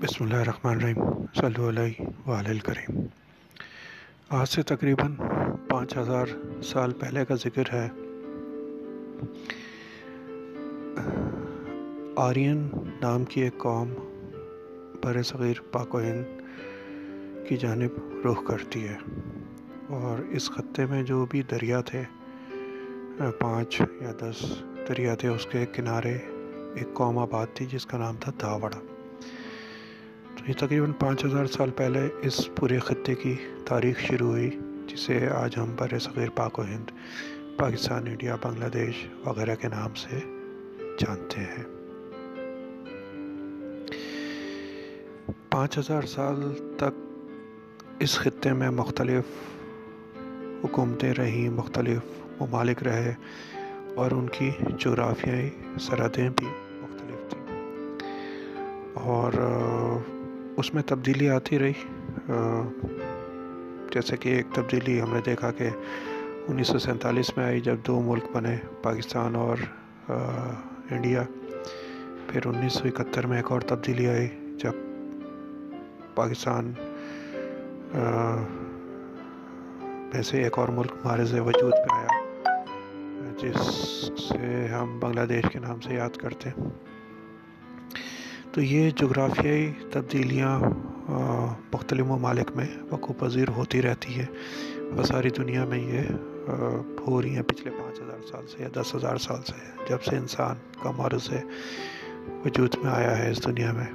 بسم اللہ الرحمن الرحیم صلی علیہ وآلہ الکریم۔ آج سے تقریباً پانچ ہزار سال پہلے کا ذکر ہے۔ آرین نام کی ایک قوم بر صغیر پاک و ہند کی جانب رخ کرتی ہے۔ اور اس خطے میں جو بھی دریا تھے، پانچ یا دس دریا تھے، اس کے کنارے ایک قوم آباد تھی جس کا نام تھا دھاوڑا۔ یہ تقریباً پانچ ہزار سال پہلے اس پورے خطے کی تاریخ شروع ہوئی، جسے آج ہم بر صغیر پاک و ہند، پاکستان، انڈیا، بنگلہ دیش وغیرہ کے نام سے جانتے ہیں۔ پانچ ہزار سال تک اس خطے میں مختلف حکومتیں رہیں، مختلف ممالک رہے اور ان کی جغرافیائی سرحدیں بھی مختلف تھیں۔ اور اس میں تبدیلی آتی رہی۔ جیسے کہ ایک تبدیلی ہم نے دیکھا کہ انیس سو سینتالیس میں آئی جب دو ملک بنے، پاکستان اور انڈیا۔ پھر انیس سو اکہتر میں ایک اور تبدیلی آئی جب پاکستان میں سے ایک اور ملک مہارز وجود پہ آیا، جس سے ہم بنگلہ دیش کے نام سے یاد کرتے ہیں۔ تو یہ جغرافیائی تبدیلیاں مختلف ممالک میں وقوع پذیر ہوتی رہتی ہے وہ ساری دنیا میں یہ ہو رہی ہیں پچھلے پانچ ہزار سال سے یا دس ہزار سال سے، جب سے انسان کا معرض ہے وجود میں آیا ہے اس دنیا میں۔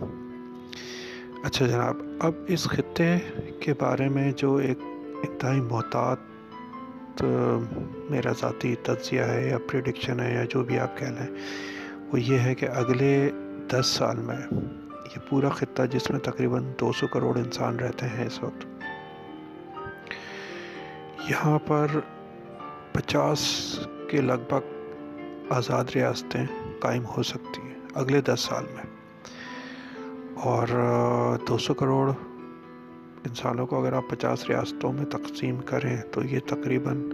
اچھا جناب، اب اس خطے کے بارے میں جو ایک انتہائی محتاط میرا ذاتی تجزیہ ہے یا پریڈکشن ہے یا جو بھی آپ کہہ لیں، وہ یہ ہے کہ اگلے دس سال میں یہ پورا خطہ جس میں تقریباً دو سو کروڑ انسان رہتے ہیں اس وقت۔ یہاں پر پچاس کے لگ بھگ آزاد ریاستیں قائم ہو سکتی ہیں اگلے دس سال میں۔ اور دو سو کروڑ انسانوں کو اگر آپ پچاس ریاستوں میں تقسیم کریں تو یہ تقریباً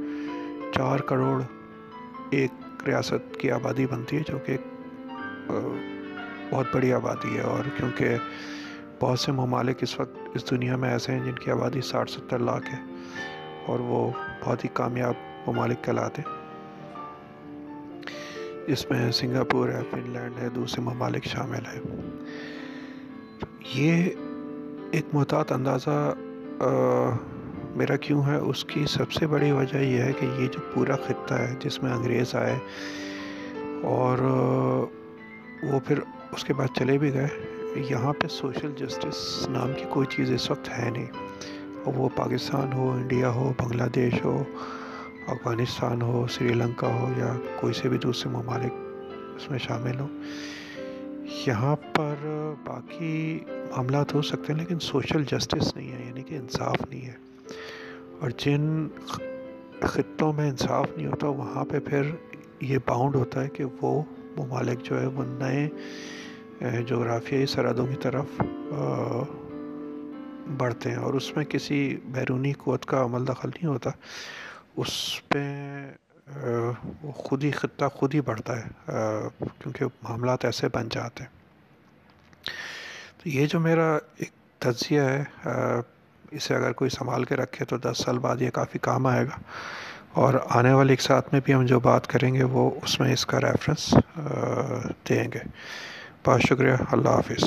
چار کروڑ ایک ریاست کی آبادی بنتی ہے جو کہ بہت بڑی آبادی ہے اور کیونکہ بہت سے ممالک اس وقت اس دنیا میں ایسے ہیں جن کی آبادی ساٹھ ستر لاکھ ہے اور وہ بہت ہی کامیاب ممالک کہلاتے ہیں۔ اس میں سنگاپور ہے، فن لینڈ ہے، دوسرے ممالک شامل ہیں۔ یہ ایک محتاط اندازہ میرا کیوں ہے؟ اس کی سب سے بڑی وجہ یہ ہے کہ یہ جو پورا خطہ ہے جس میں انگریز آئے اور وہ پھر اس کے بعد چلے بھی گئے۔ یہاں پہ سوشل جسٹس نام کی کوئی چیز اس وقت ہے نہیں۔ وہ پاکستان ہو، انڈیا ہو، بنگلہ دیش ہو، افغانستان ہو، سری لنکا ہو یا کوئی سے بھی دوسرے ممالک اس میں شامل ہو یہاں پر باقی معاملات ہو سکتے ہیں لیکن سوشل جسٹس نہیں ہے یعنی کہ انصاف نہیں ہے۔ اور جن خطوں میں انصاف نہیں ہوتا، وہاں پہ پھر یہ باؤنڈ ہوتا ہے کہ وہ ممالک جو ہے وہ نئے جغرافیائی سرحدوں کی طرف بڑھتے ہیں اور اس میں کسی بیرونی قوت کا عمل دخل نہیں ہوتا۔ اس پہ وہ خود ہی خطہ خود ہی بڑھتا ہے کیونکہ معاملات ایسے بن جاتے ہیں۔ تو یہ جو میرا ایک تجزیہ ہے اسے اگر کوئی سنبھال کے رکھے تو دس سال بعد یہ کافی کام آئے گا۔ اور آنے والے ایک ساتھ میں بھی ہم جو بات کریں گے وہ اس میں اس کا ریفرنس دیں گے۔ بہت شکریہ، اللہ حافظ۔